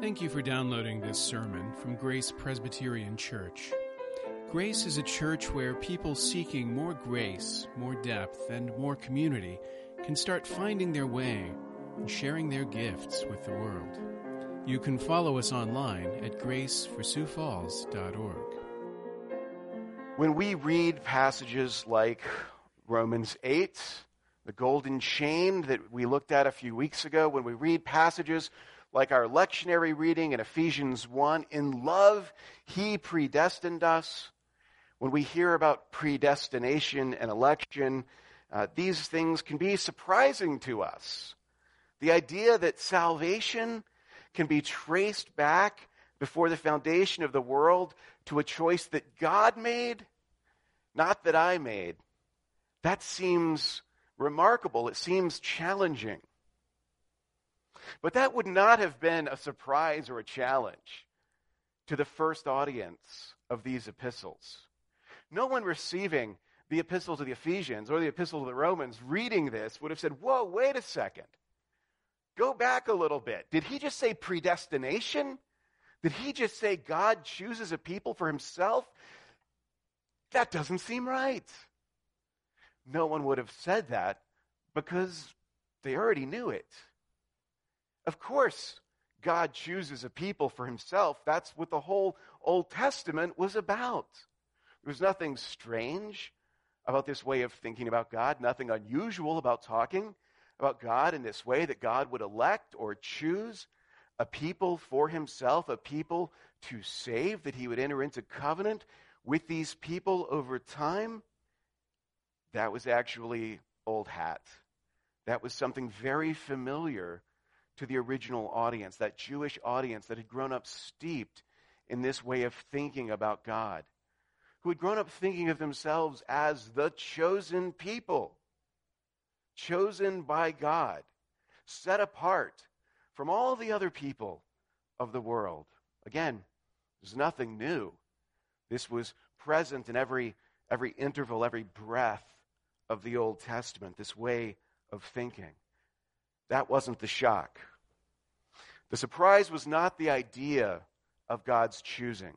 Thank you for downloading this sermon from Grace Presbyterian Church. Grace is a church where people seeking more grace, more depth, and more community can start finding their way and sharing their gifts with the world. You can follow us online at graceforsiouxfalls.org. When we read passages like Romans 8, the golden chain that we looked at a few weeks ago, when we read passages like our lectionary reading in Ephesians 1, in love, he predestined us. When we hear about predestination and election, uh, these things can be surprising to us. The idea that salvation can be traced back before the foundation of the world to a choice that God made, not that I made, that seems remarkable. It seems challenging. But that would not have been a surprise or a challenge to the first audience of these epistles. No one receiving the epistle to the Ephesians or the epistle to the Romans reading this would have said, Whoa, wait a second. Go back a little bit. Did he just say predestination? Did he just say God chooses a people for himself? That doesn't seem right. No one would have said that because they already knew it. Of course, God chooses a people for himself. That's what the whole Old Testament was about. There was nothing strange about this way of thinking about God, nothing unusual about talking about God in this way that God would elect or choose a people for himself, a people to save, that he would enter into covenant with these people over time. That was actually old hat. That was something very familiar to the original audience, that Jewish audience that had grown up steeped in this way of thinking about God, who had grown up thinking of themselves as the chosen people, chosen by God, set apart from all the other people of the world. Again, there's nothing new. This was present in every, every interval, every breath of the Old Testament, this way of thinking. That wasn't the shock. The surprise was not the idea of God's choosing.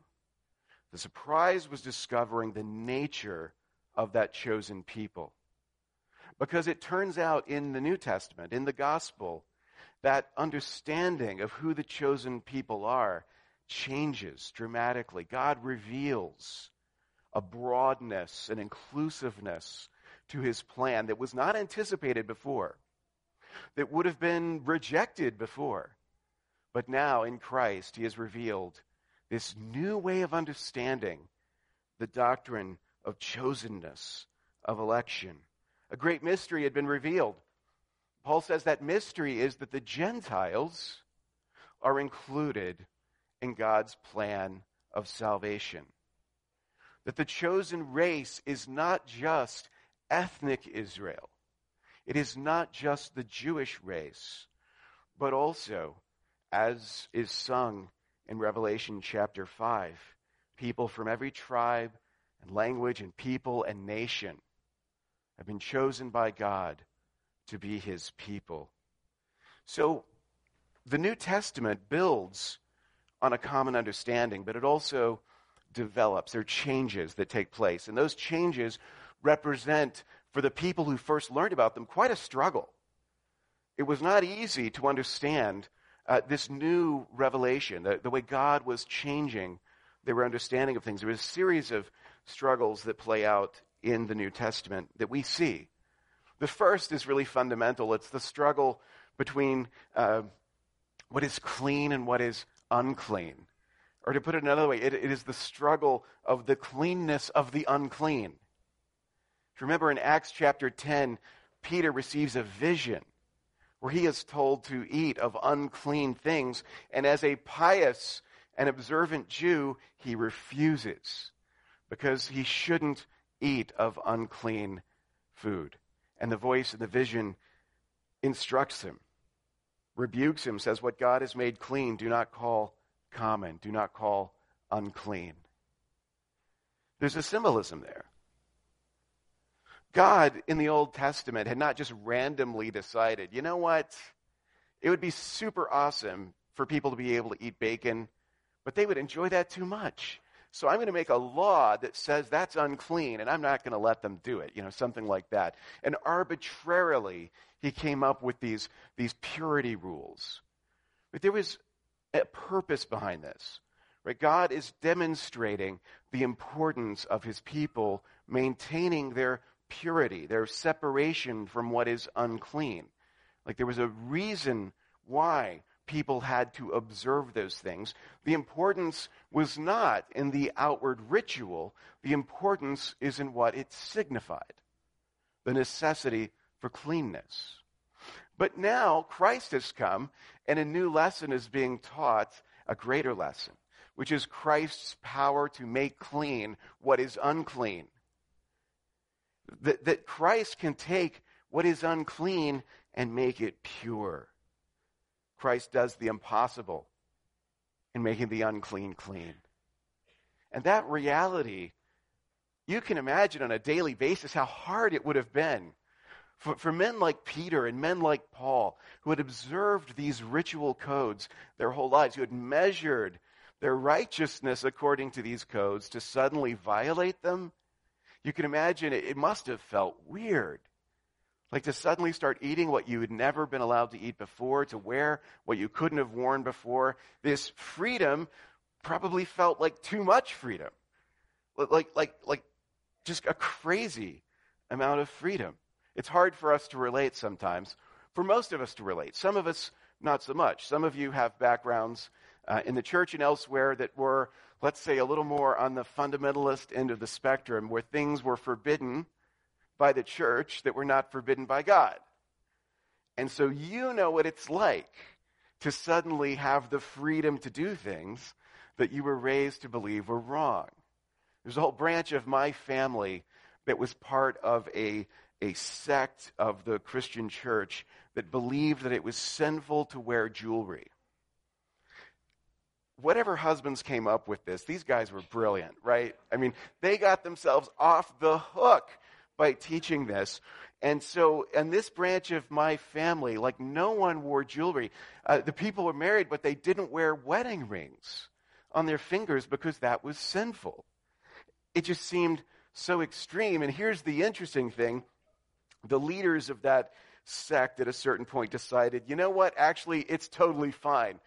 The surprise was discovering the nature of that chosen people. Because it turns out in the New Testament, in the gospel, that understanding of who the chosen people are changes dramatically. God reveals a broadness, an inclusiveness to his plan that was not anticipated before, that would have been rejected before. But now in Christ, he has revealed this new way of understanding the doctrine of chosenness, of election. A great mystery had been revealed. Paul says that mystery is that the Gentiles are included in God's plan of salvation. That the chosen race is not just ethnic Israel, it is not just the Jewish race, but also, as is sung in Revelation chapter 5, people from every tribe and language and people and nation have been chosen by God to be his people. So the New Testament builds on a common understanding, but it also develops. There are changes that take place. And those changes represent, for the people who first learned about them, quite a struggle. It was not easy to understand uh, this new revelation, the, the way God was changing their understanding of things. There was a series of struggles that play out in the New Testament that we see. The first is really fundamental. It's the struggle between uh, what is clean and what is unclean. Or to put it another way, it, it is the struggle of the cleanness of the unclean. Remember in Acts chapter 10, Peter receives a vision where he is told to eat of unclean things, and as a pious and observant Jew, he refuses because he shouldn't eat of unclean food and the voice in the vision instructs him, rebukes him, says, What God has made clean, do not call common, do not call unclean. There's a symbolism there. God in the Old Testament had not just randomly decided, you know what? It would be super awesome for people to be able to eat bacon, but they would enjoy that too much. So I'm going to make a law that says that's unclean, and I'm not going to let them do it, you know, something like that. And arbitrarily, he came up with these, these purity rules. But there was a purpose behind this. Right? God is demonstrating the importance of his people maintaining their purity, their separation from what is unclean. Like there was a reason why people had to observe those things. The importance was not in the outward ritual, the importance is in what it signified the necessity for cleanness. But now Christ has come, and a new lesson is being taught, a greater lesson, which is Christ's power to make clean what is unclean. That, that Christ can take what is unclean and make it pure. Christ does the impossible in making the unclean clean. And that reality, you can imagine on a daily basis how hard it would have been for, for men like Peter and men like Paul, who had observed these ritual codes their whole lives, who had measured their righteousness according to these codes, to suddenly violate them, you can imagine it, it must have felt weird. Like to suddenly start eating what you had never been allowed to eat before, to wear what you couldn't have worn before. This freedom probably felt like too much freedom. Like, like, like just a crazy amount of freedom. It's hard for us to relate sometimes. For most of us to relate. Some of us, not so much. Some of you have backgrounds uh, in the church and elsewhere that were, let's say, a little more on the fundamentalist end of the spectrum, where things were forbidden by the church that were not forbidden by God. And so you know what it's like to suddenly have the freedom to do things that you were raised to believe were wrong. There's a whole branch of my family that was part of a, a sect of the Christian church that believed that it was sinful to wear jewelry. Whatever husbands came up with this, these guys were brilliant, right? I mean, they got themselves off the hook by teaching this. And so, in this branch of my family, like no one wore jewelry. Uh, the people were married, but they didn't wear wedding rings on their fingers because that was sinful. It just seemed so extreme. And here's the interesting thing the leaders of that sect at a certain point decided, you know what, actually, it's totally fine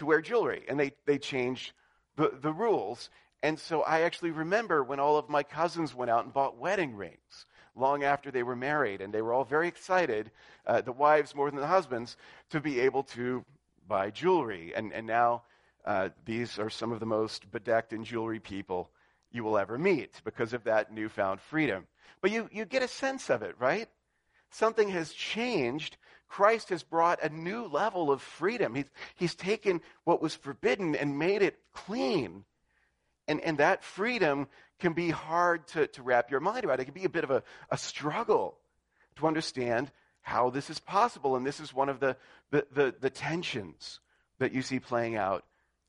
to wear jewelry. And they, they changed the, the rules. And so I actually remember when all of my cousins went out and bought wedding rings long after they were married. And they were all very excited, uh, the wives more than the husbands, to be able to buy jewelry. And, and now uh, these are some of the most bedecked in jewelry people you will ever meet because of that newfound freedom. But you, you get a sense of it, right? Something has changed. Christ has brought a new level of freedom. He's, he's taken what was forbidden and made it clean. And, and that freedom can be hard to, to wrap your mind around. It can be a bit of a, a struggle to understand how this is possible. And this is one of the, the, the, the tensions that you see playing out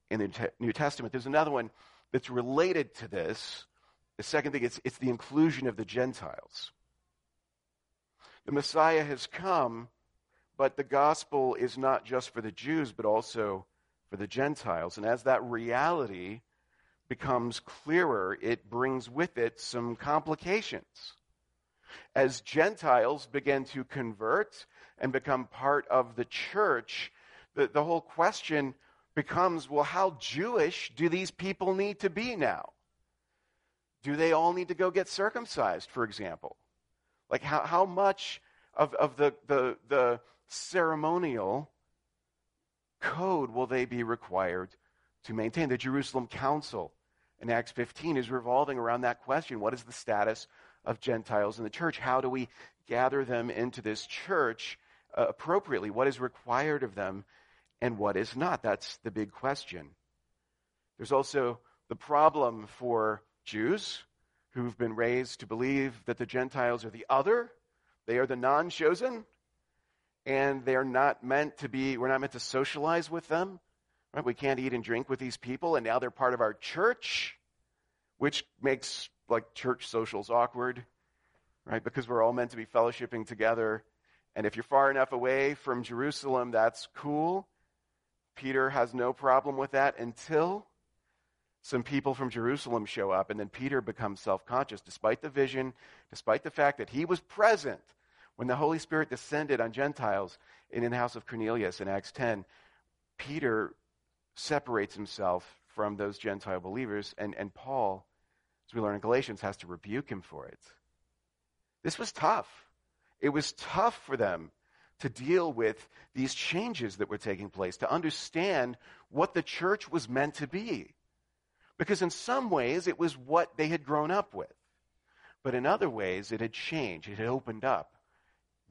in the New Testament. There's another one that's related to this. The second thing, it's, it's the inclusion of the Gentiles. The Messiah has come, but the gospel is not just for the Jews, but also for the Gentiles. And as that reality becomes clearer, it brings with it some complications. As Gentiles begin to convert and become part of the church, the, the whole question becomes well, how Jewish do these people need to be now? Do they all need to go get circumcised, for example? Like, how, how much of, of the, the, the ceremonial code will they be required to maintain? The Jerusalem Council in Acts 15 is revolving around that question what is the status of Gentiles in the church? How do we gather them into this church uh, appropriately? What is required of them and what is not? That's the big question. There's also the problem for Jews who've been raised to believe that the Gentiles are the other, they are the non chosen, and they're not meant to be, we're not meant to socialize with them. Right? We can't eat and drink with these people, and now they're part of our church, which makes like church socials awkward, right? Because we're all meant to be fellowshipping together. And if you're far enough away from Jerusalem, that's cool. Peter has no problem with that until some people from Jerusalem show up, and then Peter becomes self conscious, despite the vision, despite the fact that he was present when the Holy Spirit descended on Gentiles in the house of Cornelius in Acts 10. Peter separates himself from those Gentile believers, and, and Paul, as we learn in Galatians, has to rebuke him for it. This was tough. It was tough for them to deal with these changes that were taking place, to understand what the church was meant to be. Because in some ways, it was what they had grown up with. But in other ways, it had changed, it had opened up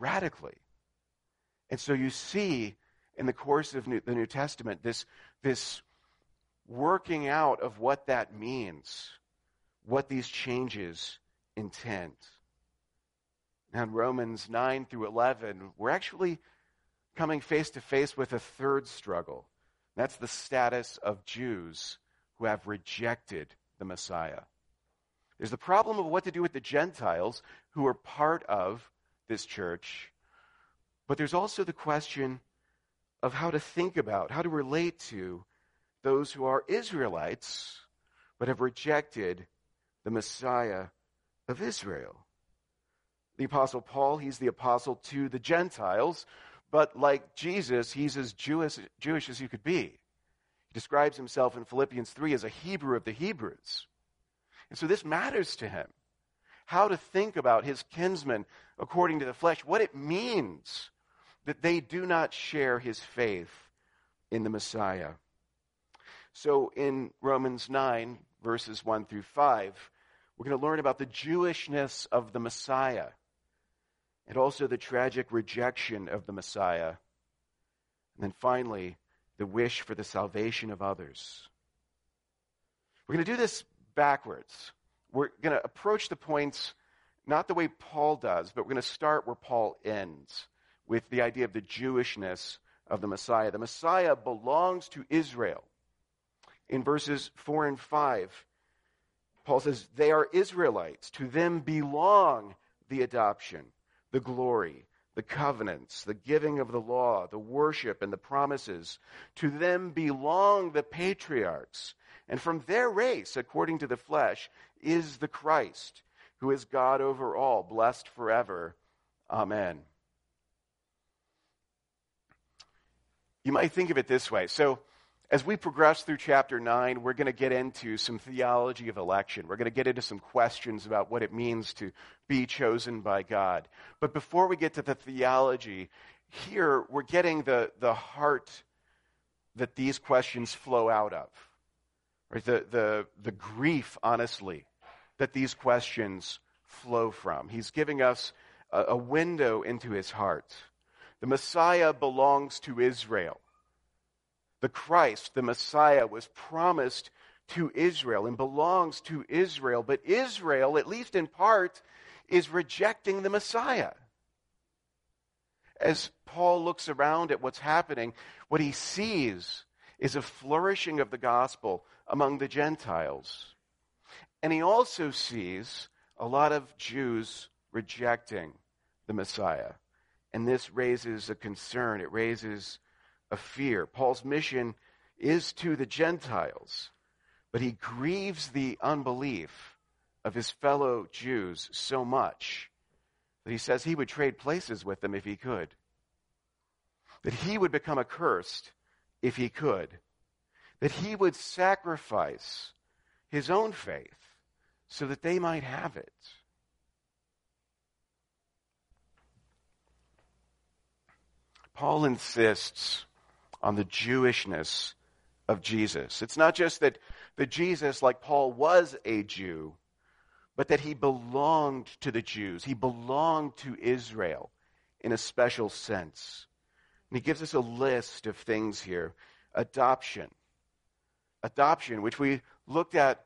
radically. And so you see in the course of New, the New Testament this, this working out of what that means, what these changes intend. Now, in Romans 9 through 11, we're actually coming face to face with a third struggle. That's the status of Jews who have rejected the Messiah. There's the problem of what to do with the Gentiles who are part of this church, but there's also the question of how to think about, how to relate to those who are Israelites but have rejected the Messiah of Israel. The Apostle Paul, he's the apostle to the Gentiles, but like Jesus, he's as Jewish, Jewish as you could be. He describes himself in Philippians 3 as a Hebrew of the Hebrews. And so this matters to him. How to think about his kinsmen according to the flesh, what it means that they do not share his faith in the Messiah. So in Romans 9, verses 1 through 5, we're going to learn about the Jewishness of the Messiah and also the tragic rejection of the Messiah. And then finally, the wish for the salvation of others. We're going to do this backwards. We're going to approach the points not the way Paul does, but we're going to start where Paul ends with the idea of the Jewishness of the Messiah. The Messiah belongs to Israel. In verses 4 and 5, Paul says, They are Israelites. To them belong the adoption, the glory, the covenants, the giving of the law, the worship, and the promises. To them belong the patriarchs. And from their race, according to the flesh, is the Christ, who is God over all, blessed forever. Amen. You might think of it this way. So, as we progress through chapter 9, we're going to get into some theology of election. We're going to get into some questions about what it means to be chosen by God. But before we get to the theology, here we're getting the, the heart that these questions flow out of. Right? The, the, the grief, honestly, that these questions flow from. He's giving us a, a window into his heart. The Messiah belongs to Israel the Christ, the Messiah, was promised to Israel and belongs to Israel. But Israel, at least in part, is rejecting the Messiah. As Paul looks around at what's happening, what he sees is a flourishing of the gospel among the Gentiles. And he also sees a lot of Jews rejecting the Messiah. And this raises a concern. It raises a fear. Paul's mission is to the Gentiles, but he grieves the unbelief of his fellow Jews so much that he says he would trade places with them if he could. That he would become accursed if he could. That he would sacrifice his own faith so that they might have it. Paul insists on the Jewishness of Jesus. It's not just that the Jesus, like Paul, was a Jew, but that he belonged to the Jews. He belonged to Israel in a special sense. And he gives us a list of things here. Adoption. Adoption, which we looked at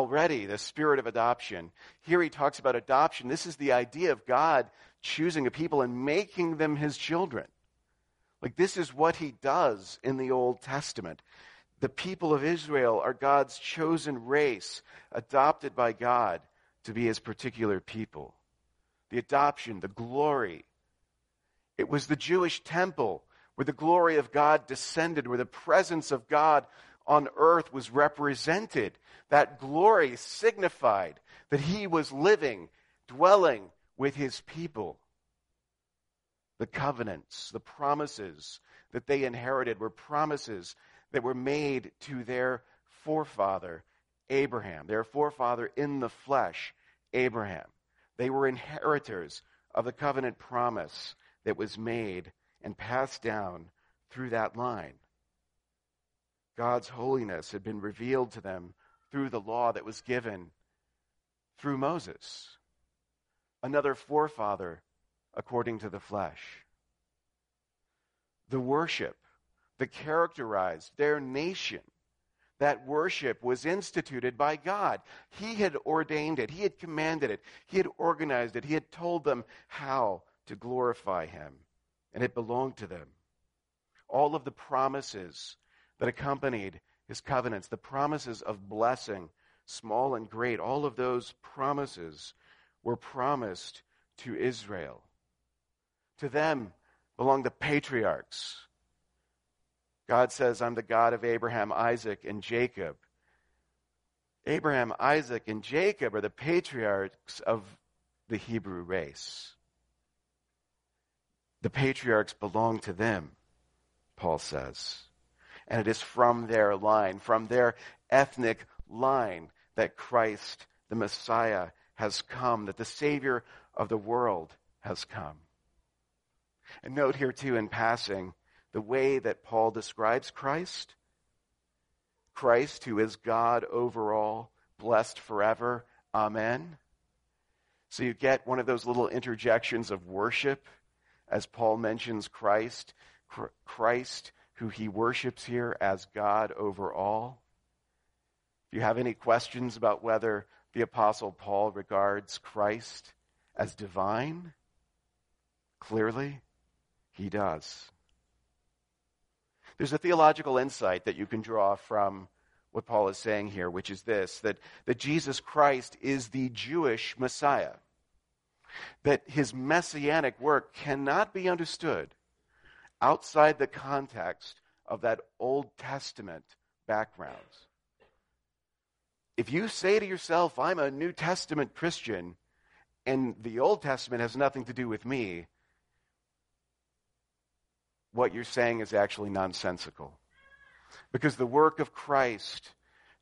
already, the spirit of adoption. Here he talks about adoption. This is the idea of God choosing a people and making them his children. Like, this is what he does in the Old Testament. The people of Israel are God's chosen race, adopted by God to be his particular people. The adoption, the glory. It was the Jewish temple where the glory of God descended, where the presence of God on earth was represented. That glory signified that he was living, dwelling with his people. The covenants, the promises that they inherited were promises that were made to their forefather, Abraham, their forefather in the flesh, Abraham. They were inheritors of the covenant promise that was made and passed down through that line. God's holiness had been revealed to them through the law that was given through Moses, another forefather according to the flesh. The worship that characterized their nation, that worship was instituted by God. He had ordained it, He had commanded it, He had organized it, He had told them how to glorify Him, and it belonged to them. All of the promises that accompanied His covenants, the promises of blessing, small and great, all of those promises were promised to Israel. To them belong the patriarchs. God says, I'm the God of Abraham, Isaac, and Jacob. Abraham, Isaac, and Jacob are the patriarchs of the Hebrew race. The patriarchs belong to them, Paul says. And it is from their line, from their ethnic line, that Christ, the Messiah, has come, that the Savior of the world has come. And note here, too, in passing, the way that Paul describes Christ. Christ, who is God over all, blessed forever. Amen. So you get one of those little interjections of worship as Paul mentions Christ. Christ, who he worships here as God over all. If you have any questions about whether the Apostle Paul regards Christ as divine, clearly he does. There's a theological insight that you can draw from what Paul is saying here, which is this that, that Jesus Christ is the Jewish Messiah. That his messianic work cannot be understood outside the context of that Old Testament background. If you say to yourself, I'm a New Testament Christian, and the Old Testament has nothing to do with me, what you're saying is actually nonsensical. Because the work of Christ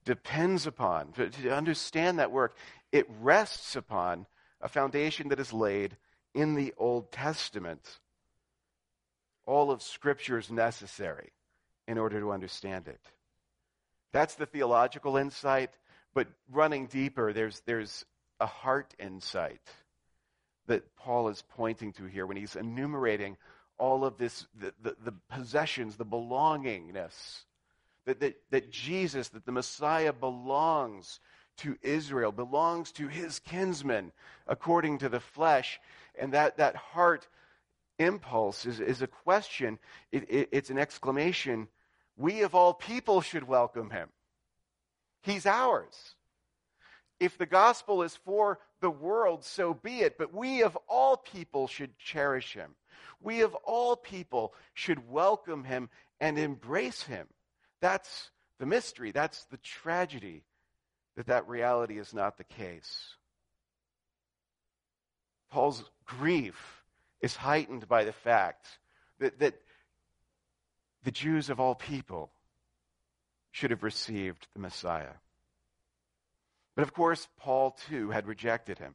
depends upon, to, to understand that work, it rests upon a foundation that is laid in the Old Testament. All of Scripture is necessary in order to understand it. That's the theological insight, but running deeper, there's, there's a heart insight that Paul is pointing to here when he's enumerating all of this, the, the, the possessions, the belongingness, that, that, that Jesus, that the Messiah belongs to Israel, belongs to his kinsmen according to the flesh. And that, that heart impulse is, is a question, it, it, it's an exclamation. We of all people should welcome him. He's ours. If the gospel is for the world, so be it. But we of all people should cherish him. We of all people should welcome him and embrace him. That's the mystery. That's the tragedy that that reality is not the case. Paul's grief is heightened by the fact that, that the Jews of all people should have received the Messiah. But of course, Paul too had rejected him.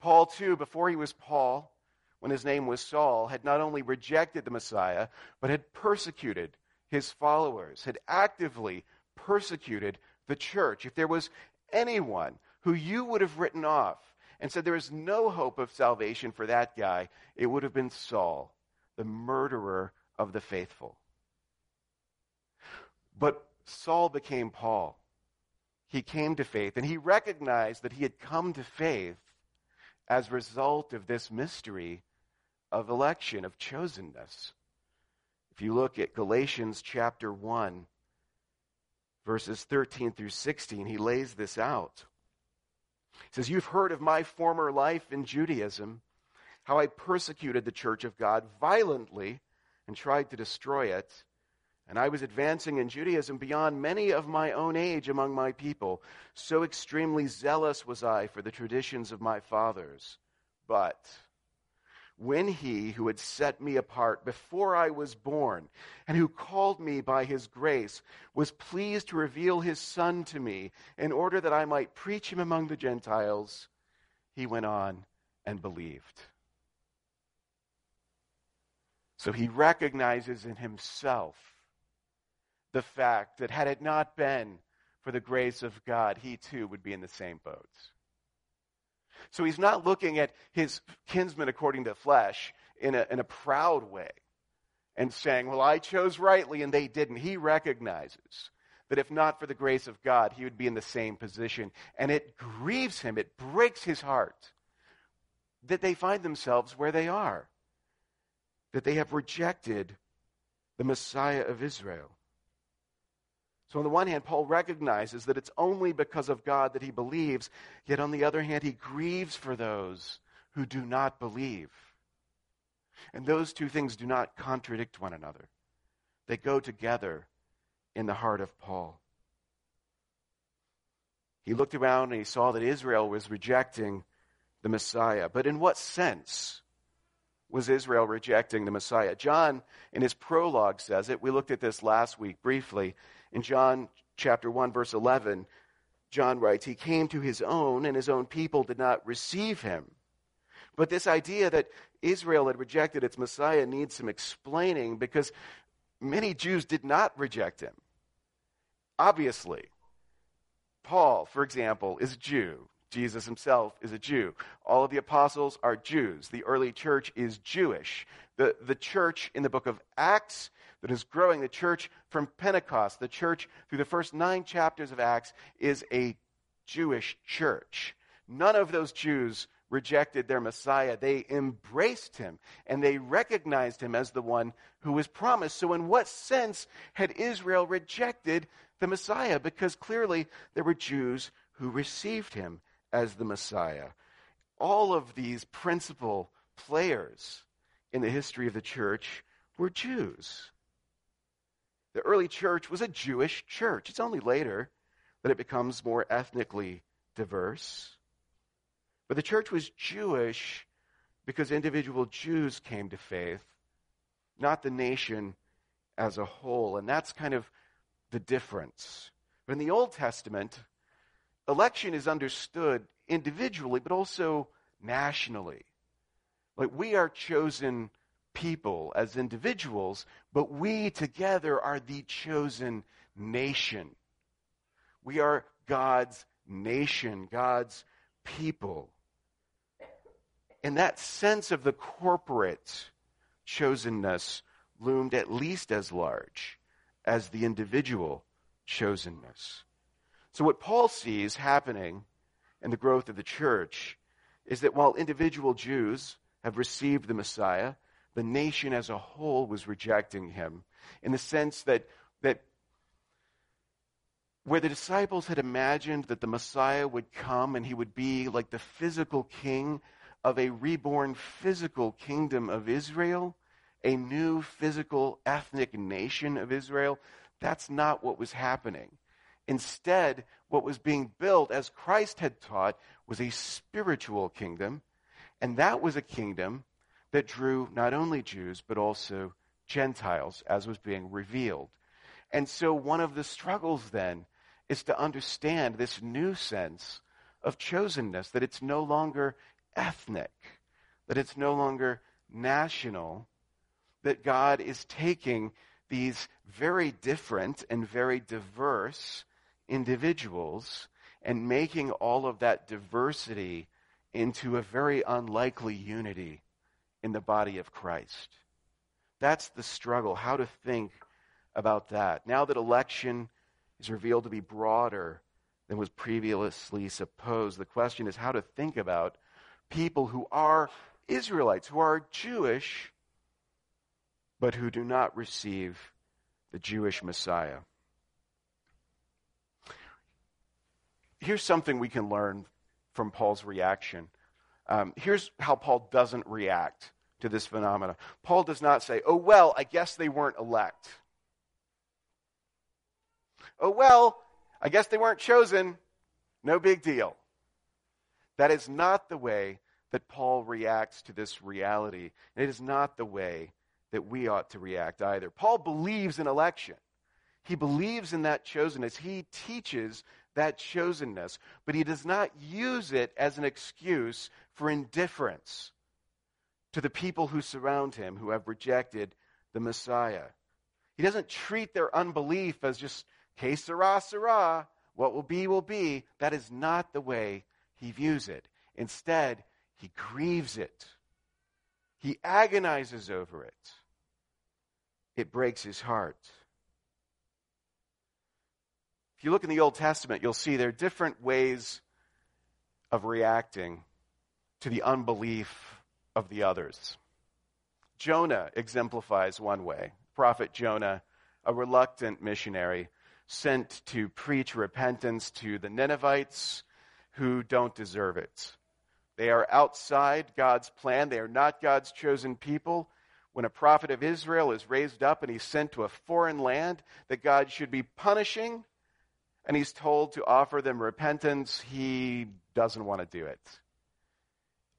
Paul too, before he was Paul, when his name was Saul, had not only rejected the Messiah, but had persecuted his followers, had actively persecuted the church. If there was anyone who you would have written off and said there is no hope of salvation for that guy, it would have been Saul, the murderer of the faithful. But Saul became Paul he came to faith and he recognized that he had come to faith as a result of this mystery of election, of chosenness. If you look at Galatians chapter 1, verses 13 through 16, he lays this out. He says, You've heard of my former life in Judaism, how I persecuted the church of God violently and tried to destroy it. And I was advancing in Judaism beyond many of my own age among my people. So extremely zealous was I for the traditions of my fathers. But when he who had set me apart before I was born and who called me by his grace was pleased to reveal his Son to me in order that I might preach him among the Gentiles, he went on and believed. So he recognizes in himself the fact that had it not been for the grace of God, he too would be in the same boat. So he's not looking at his kinsmen according to flesh in a, in a proud way and saying, Well, I chose rightly and they didn't. He recognizes that if not for the grace of God, he would be in the same position. And it grieves him, it breaks his heart that they find themselves where they are, that they have rejected the Messiah of Israel. So, on the one hand, Paul recognizes that it's only because of God that he believes, yet on the other hand, he grieves for those who do not believe. And those two things do not contradict one another, they go together in the heart of Paul. He looked around and he saw that Israel was rejecting the Messiah. But in what sense was Israel rejecting the Messiah? John, in his prologue, says it. We looked at this last week briefly. In John chapter 1, verse 11, John writes, He came to his own, and his own people did not receive him. But this idea that Israel had rejected its Messiah needs some explaining because many Jews did not reject him. Obviously, Paul, for example, is a Jew. Jesus himself is a Jew. All of the apostles are Jews. The early church is Jewish. The, the church in the book of Acts that is growing, the church from Pentecost, the church through the first nine chapters of Acts, is a Jewish church. None of those Jews rejected their Messiah. They embraced him and they recognized him as the one who was promised. So, in what sense had Israel rejected the Messiah? Because clearly there were Jews who received him as the Messiah. All of these principal players in the history of the church were Jews. The early church was a Jewish church. It's only later that it becomes more ethnically diverse. But the church was Jewish because individual Jews came to faith, not the nation as a whole. And that's kind of the difference. But in the Old Testament, election is understood individually, but also nationally. Like we are chosen people as individuals, but we together are the chosen nation. We are God's nation, God's people. And that sense of the corporate chosenness loomed at least as large as the individual chosenness. So, what Paul sees happening in the growth of the church is that while individual Jews have received the Messiah, the nation as a whole was rejecting him in the sense that, that where the disciples had imagined that the Messiah would come and he would be like the physical king of a reborn physical kingdom of Israel, a new physical ethnic nation of Israel, that's not what was happening. Instead, what was being built, as Christ had taught, was a spiritual kingdom, and that was a kingdom that drew not only Jews, but also Gentiles, as was being revealed. And so one of the struggles then is to understand this new sense of chosenness, that it's no longer ethnic, that it's no longer national, that God is taking these very different and very diverse individuals and making all of that diversity into a very unlikely unity in the body of Christ. That's the struggle, how to think about that. Now that election is revealed to be broader than was previously supposed, the question is how to think about people who are Israelites, who are Jewish, but who do not receive the Jewish Messiah. Here's something we can learn from Paul's reaction. Um, here's how Paul doesn't react to this phenomena. Paul does not say, oh, well, I guess they weren't elect. Oh, well, I guess they weren't chosen. No big deal. That is not the way that Paul reacts to this reality. And it is not the way that we ought to react either. Paul believes in election. He believes in that chosenness. He teaches that chosenness, but he does not use it as an excuse for indifference to the people who surround him who have rejected the Messiah. He doesn't treat their unbelief as just, que sera, sera, what will be, will be. That is not the way he views it. Instead, he grieves it. He agonizes over it. It breaks his heart. You look in the Old Testament, you'll see there are different ways of reacting to the unbelief of the others. Jonah exemplifies one way. Prophet Jonah, a reluctant missionary, sent to preach repentance to the Ninevites who don't deserve it. They are outside God's plan. They are not God's chosen people. When a prophet of Israel is raised up and he's sent to a foreign land that God should be punishing, and he's told to offer them repentance, he doesn't want to do it.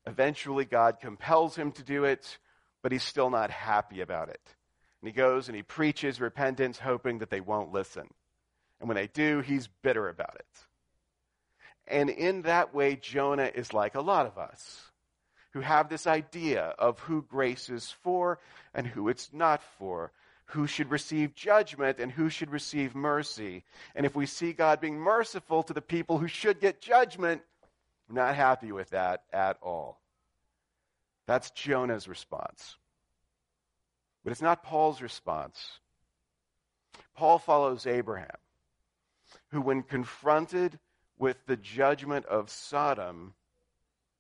Eventually, God compels him to do it, but he's still not happy about it. And he goes and he preaches repentance, hoping that they won't listen. And when they do, he's bitter about it. And in that way, Jonah is like a lot of us who have this idea of who grace is for and who it's not for, who should receive judgment and who should receive mercy. And if we see God being merciful to the people who should get judgment, we're not happy with that at all. That's Jonah's response. But it's not Paul's response. Paul follows Abraham, who, when confronted with the judgment of Sodom,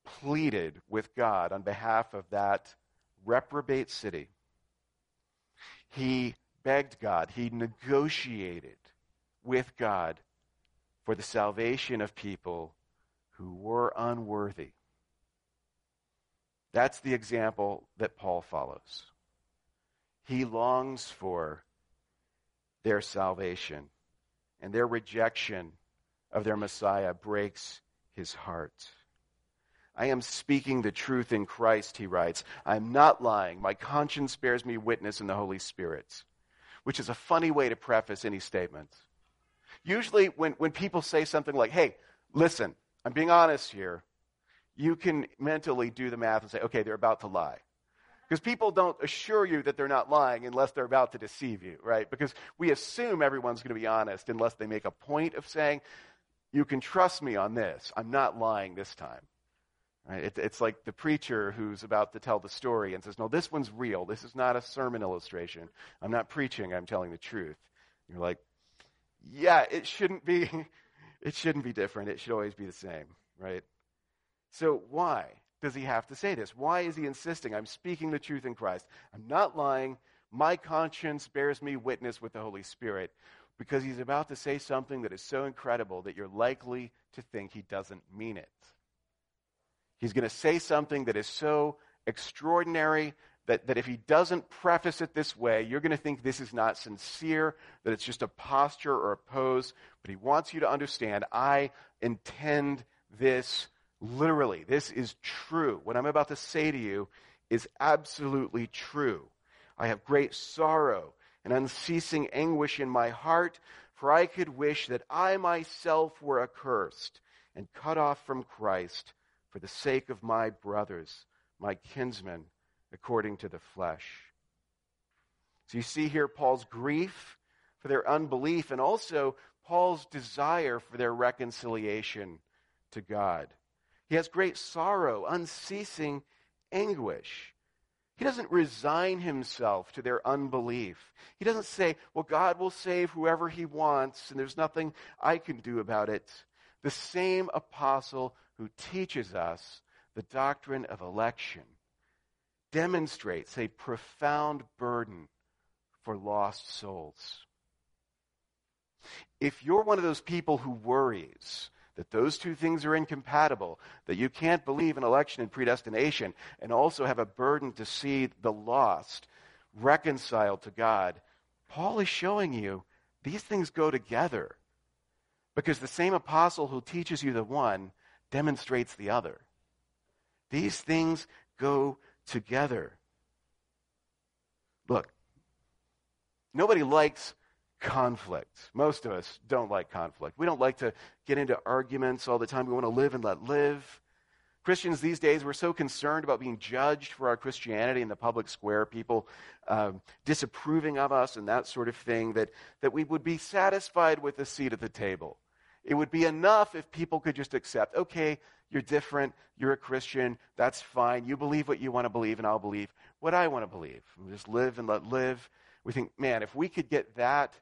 pleaded with God on behalf of that reprobate city. He begged God, he negotiated with God for the salvation of people who were unworthy. That's the example that Paul follows. He longs for their salvation, and their rejection of their Messiah breaks his heart. I am speaking the truth in Christ, he writes. I'm not lying. My conscience bears me witness in the Holy Spirit, which is a funny way to preface any statement. Usually, when, when people say something like, hey, listen, I'm being honest here, you can mentally do the math and say, okay, they're about to lie. Because people don't assure you that they're not lying unless they're about to deceive you, right? Because we assume everyone's going to be honest unless they make a point of saying, you can trust me on this. I'm not lying this time. Right? It, it's like the preacher who's about to tell the story and says, No, this one's real. This is not a sermon illustration. I'm not preaching, I'm telling the truth. You're like, Yeah, it shouldn't be it shouldn't be different. It should always be the same, right? So why does he have to say this? Why is he insisting? I'm speaking the truth in Christ. I'm not lying. My conscience bears me witness with the Holy Spirit because he's about to say something that is so incredible that you're likely to think he doesn't mean it. He's going to say something that is so extraordinary that, that if he doesn't preface it this way, you're going to think this is not sincere, that it's just a posture or a pose. But he wants you to understand I intend this literally. This is true. What I'm about to say to you is absolutely true. I have great sorrow and unceasing anguish in my heart, for I could wish that I myself were accursed and cut off from Christ for the sake of my brothers, my kinsmen, according to the flesh. So you see here Paul's grief for their unbelief and also Paul's desire for their reconciliation to God. He has great sorrow, unceasing anguish. He doesn't resign himself to their unbelief. He doesn't say, well, God will save whoever he wants and there's nothing I can do about it. The same apostle who teaches us the doctrine of election demonstrates a profound burden for lost souls. If you're one of those people who worries that those two things are incompatible, that you can't believe in election and predestination and also have a burden to see the lost reconciled to God, Paul is showing you these things go together. Because the same apostle who teaches you the one demonstrates the other. These things go together. Look, nobody likes conflict. Most of us don't like conflict. We don't like to get into arguments all the time. We want to live and let live. Christians these days, we're so concerned about being judged for our Christianity in the public square, people um, disapproving of us and that sort of thing, that, that we would be satisfied with a seat at the table. It would be enough if people could just accept, okay, you're different, you're a Christian, that's fine. You believe what you want to believe, and I'll believe what I want to believe. Just live and let live. We think, man, if we could get that,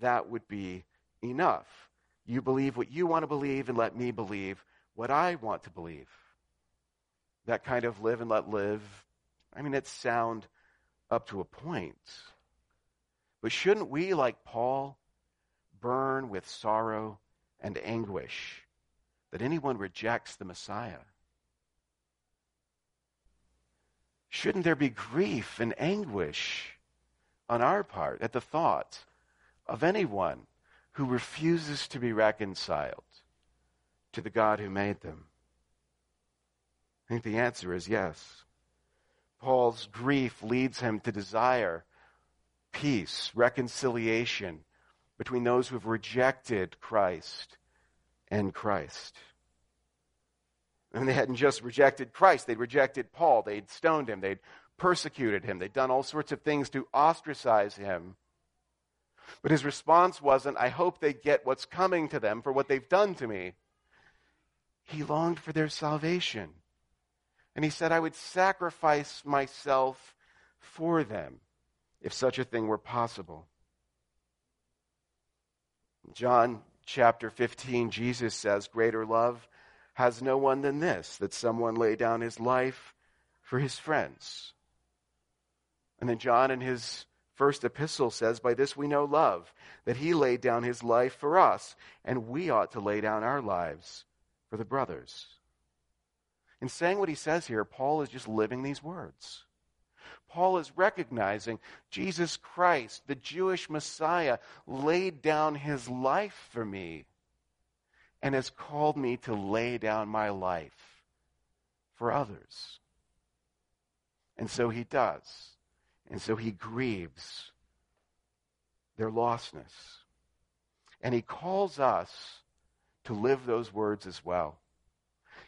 that would be enough. You believe what you want to believe, and let me believe what I want to believe. That kind of live and let live, I mean, it's sound up to a point. But shouldn't we, like Paul, burn with sorrow and anguish that anyone rejects the Messiah? Shouldn't there be grief and anguish on our part at the thought of anyone who refuses to be reconciled to the God who made them? I think the answer is yes. Paul's grief leads him to desire peace, reconciliation, between those who have rejected Christ and Christ. And they hadn't just rejected Christ, they'd rejected Paul. They'd stoned him, they'd persecuted him, they'd done all sorts of things to ostracize him. But his response wasn't, I hope they get what's coming to them for what they've done to me. He longed for their salvation. And he said, I would sacrifice myself for them if such a thing were possible. John chapter 15, Jesus says, Greater love has no one than this, that someone lay down his life for his friends. And then John in his first epistle says, By this we know love, that he laid down his life for us, and we ought to lay down our lives for the brothers. In saying what he says here, Paul is just living these words. Paul is recognizing Jesus Christ, the Jewish Messiah, laid down his life for me and has called me to lay down my life for others. And so he does. And so he grieves their lostness. And he calls us to live those words as well.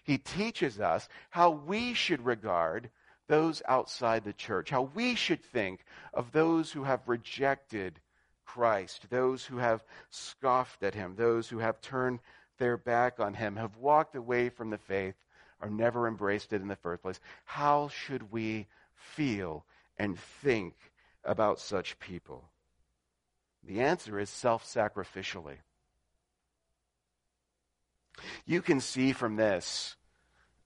He teaches us how we should regard those outside the church, how we should think of those who have rejected Christ, those who have scoffed at him, those who have turned their back on him, have walked away from the faith, or never embraced it in the first place. How should we feel and think about such people? The answer is self sacrificially. You can see from this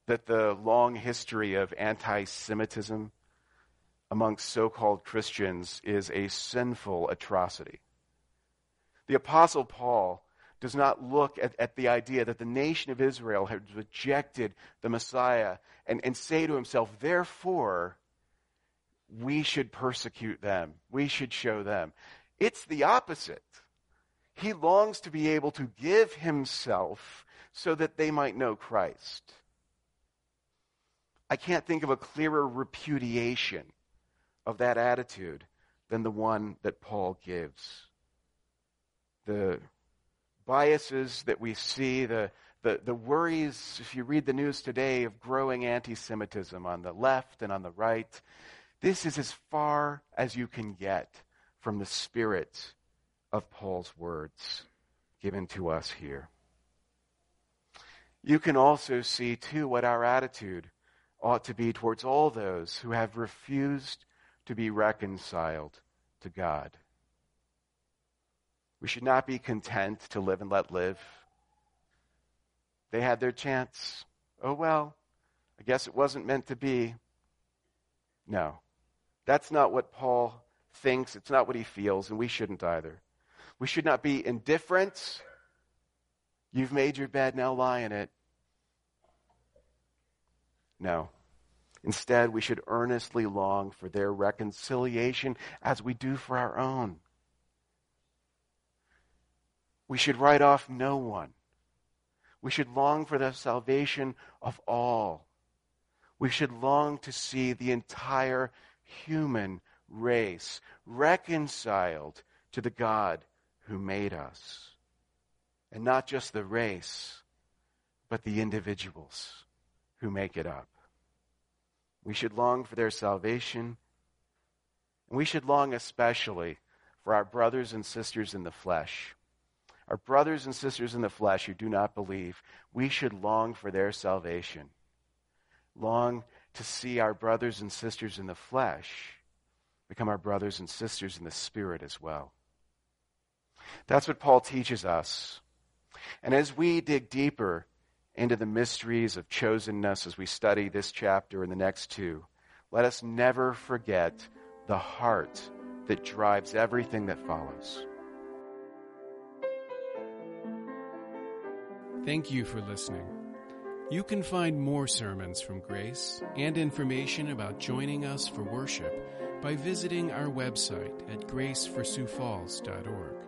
that the long history of anti Semitism amongst so called Christians is a sinful atrocity. The Apostle Paul does not look at, at the idea that the nation of Israel had rejected the Messiah and, and say to himself, therefore, we should persecute them. We should show them. It's the opposite. He longs to be able to give himself so that they might know Christ. I can't think of a clearer repudiation of that attitude than the one that Paul gives. The biases that we see, the, the, the worries, if you read the news today, of growing anti Semitism on the left and on the right, this is as far as you can get from the spirit of Paul's words given to us here. You can also see, too, what our attitude ought to be towards all those who have refused to be reconciled to God. We should not be content to live and let live. They had their chance. Oh, well, I guess it wasn't meant to be. No, that's not what Paul thinks. It's not what he feels, and we shouldn't either. We should not be indifferent You've made your bed, now lie in it. No. Instead, we should earnestly long for their reconciliation as we do for our own. We should write off no one. We should long for the salvation of all. We should long to see the entire human race reconciled to the God who made us. And not just the race, but the individuals who make it up. We should long for their salvation. And we should long especially for our brothers and sisters in the flesh. Our brothers and sisters in the flesh who do not believe, we should long for their salvation. Long to see our brothers and sisters in the flesh become our brothers and sisters in the spirit as well. That's what Paul teaches us. And as we dig deeper into the mysteries of chosenness as we study this chapter and the next two, let us never forget the heart that drives everything that follows. Thank you for listening. You can find more sermons from Grace and information about joining us for worship by visiting our website at graceforsiouxfalls.org.